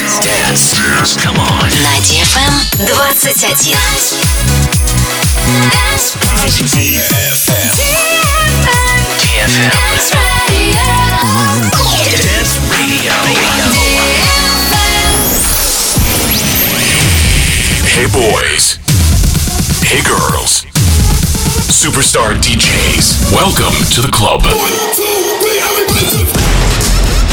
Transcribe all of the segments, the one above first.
Dance. Dance. Come on. На DFM 21. DFM. DFM. Dance Radio. Hey boys. Hey girls. Superstar DJs. Welcome to the club.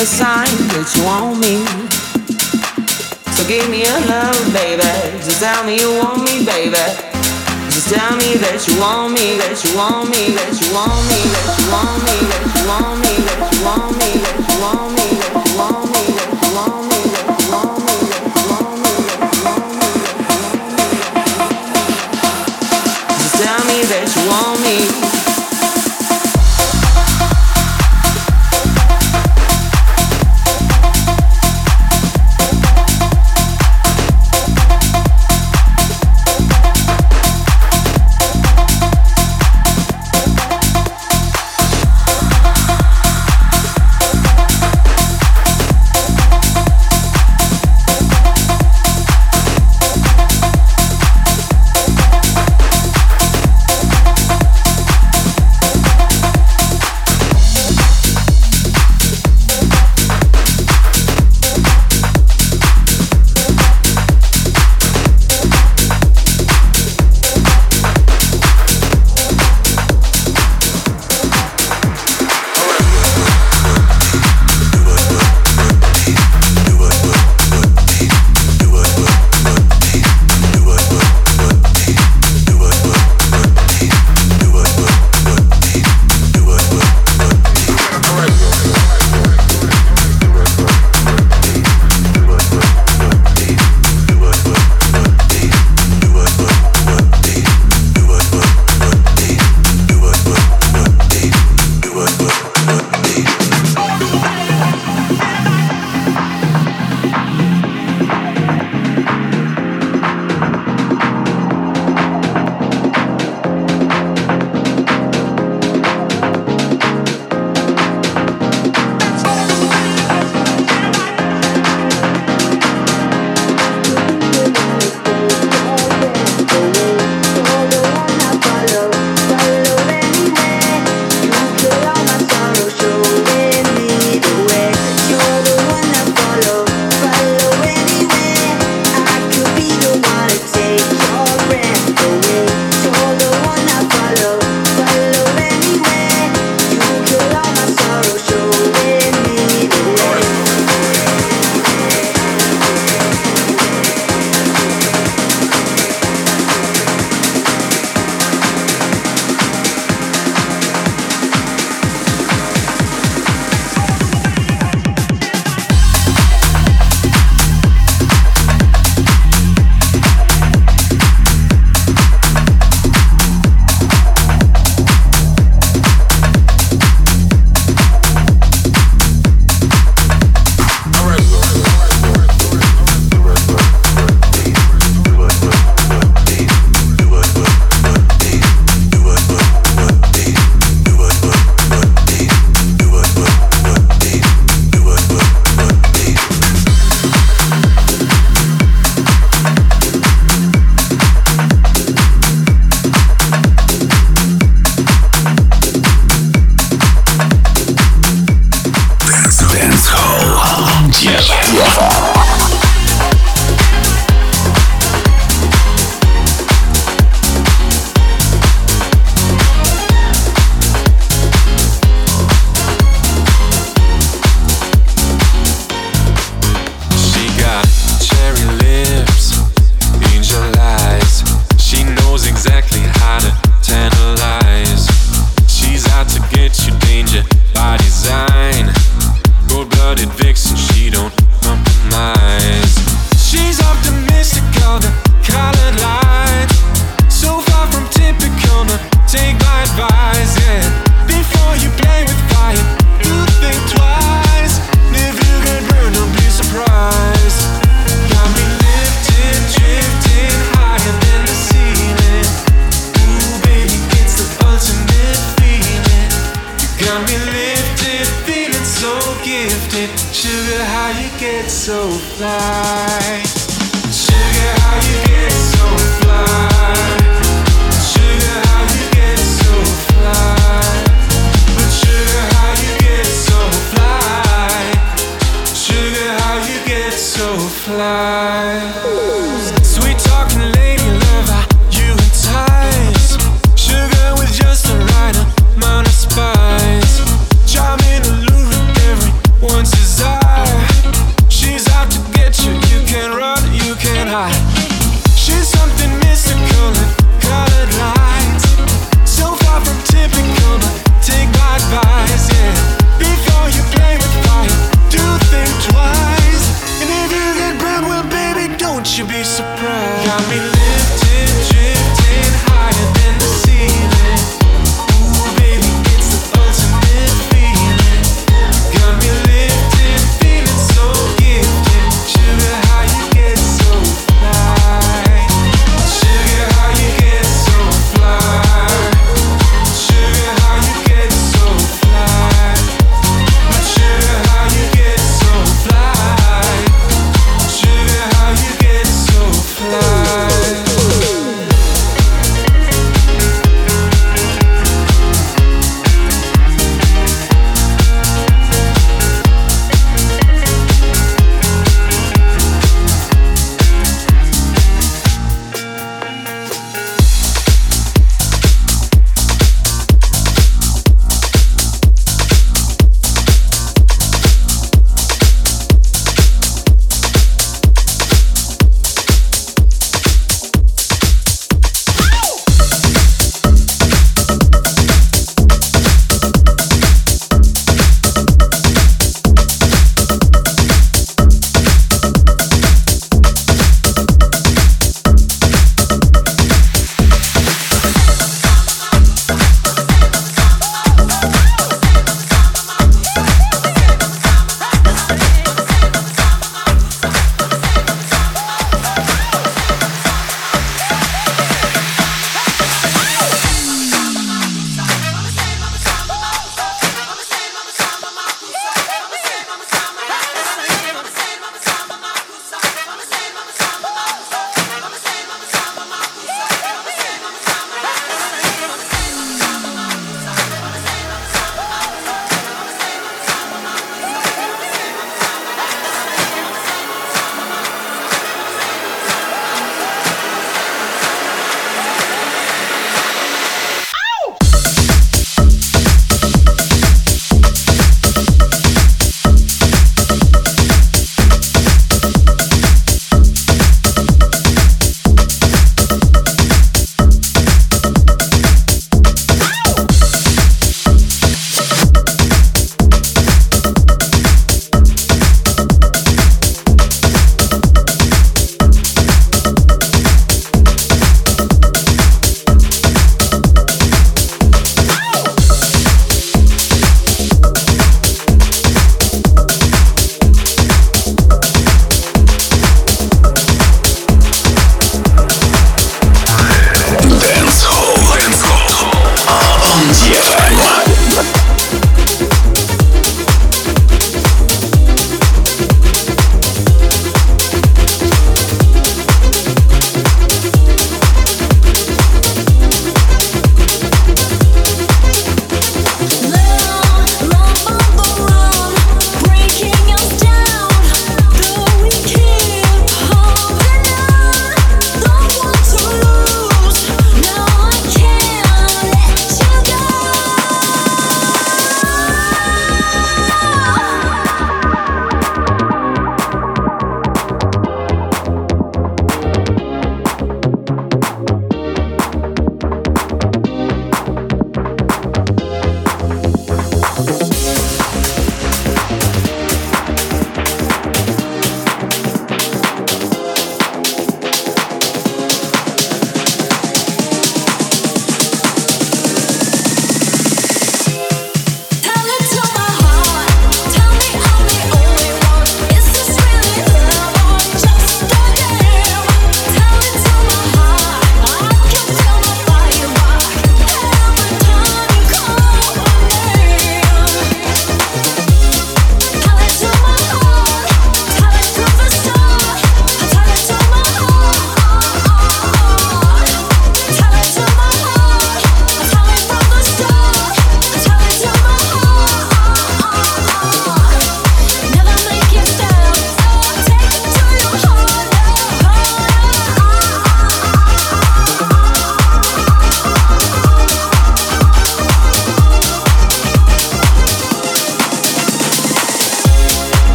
A sign that you want me. So give me a love, baby. Just tell me you want me, baby. Just tell me that you want me, that you want me, that you want me, that you want me, that you want me, that you want me, that you want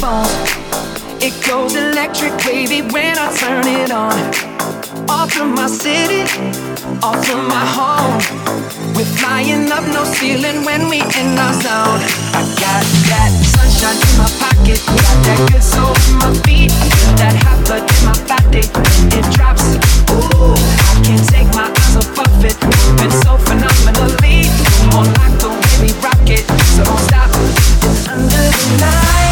fall. It goes electric, baby, when I turn it on. Off from my city, off from my home. We're flying up, no ceiling when we in our zone. I got that sunshine in my pocket, got that good soul in my feet, that hot blood in my body. It drops, ooh, I can't take my eyes off of it. Moving so phenomenally, on like the way we rock it, so don't stop. It's under the night.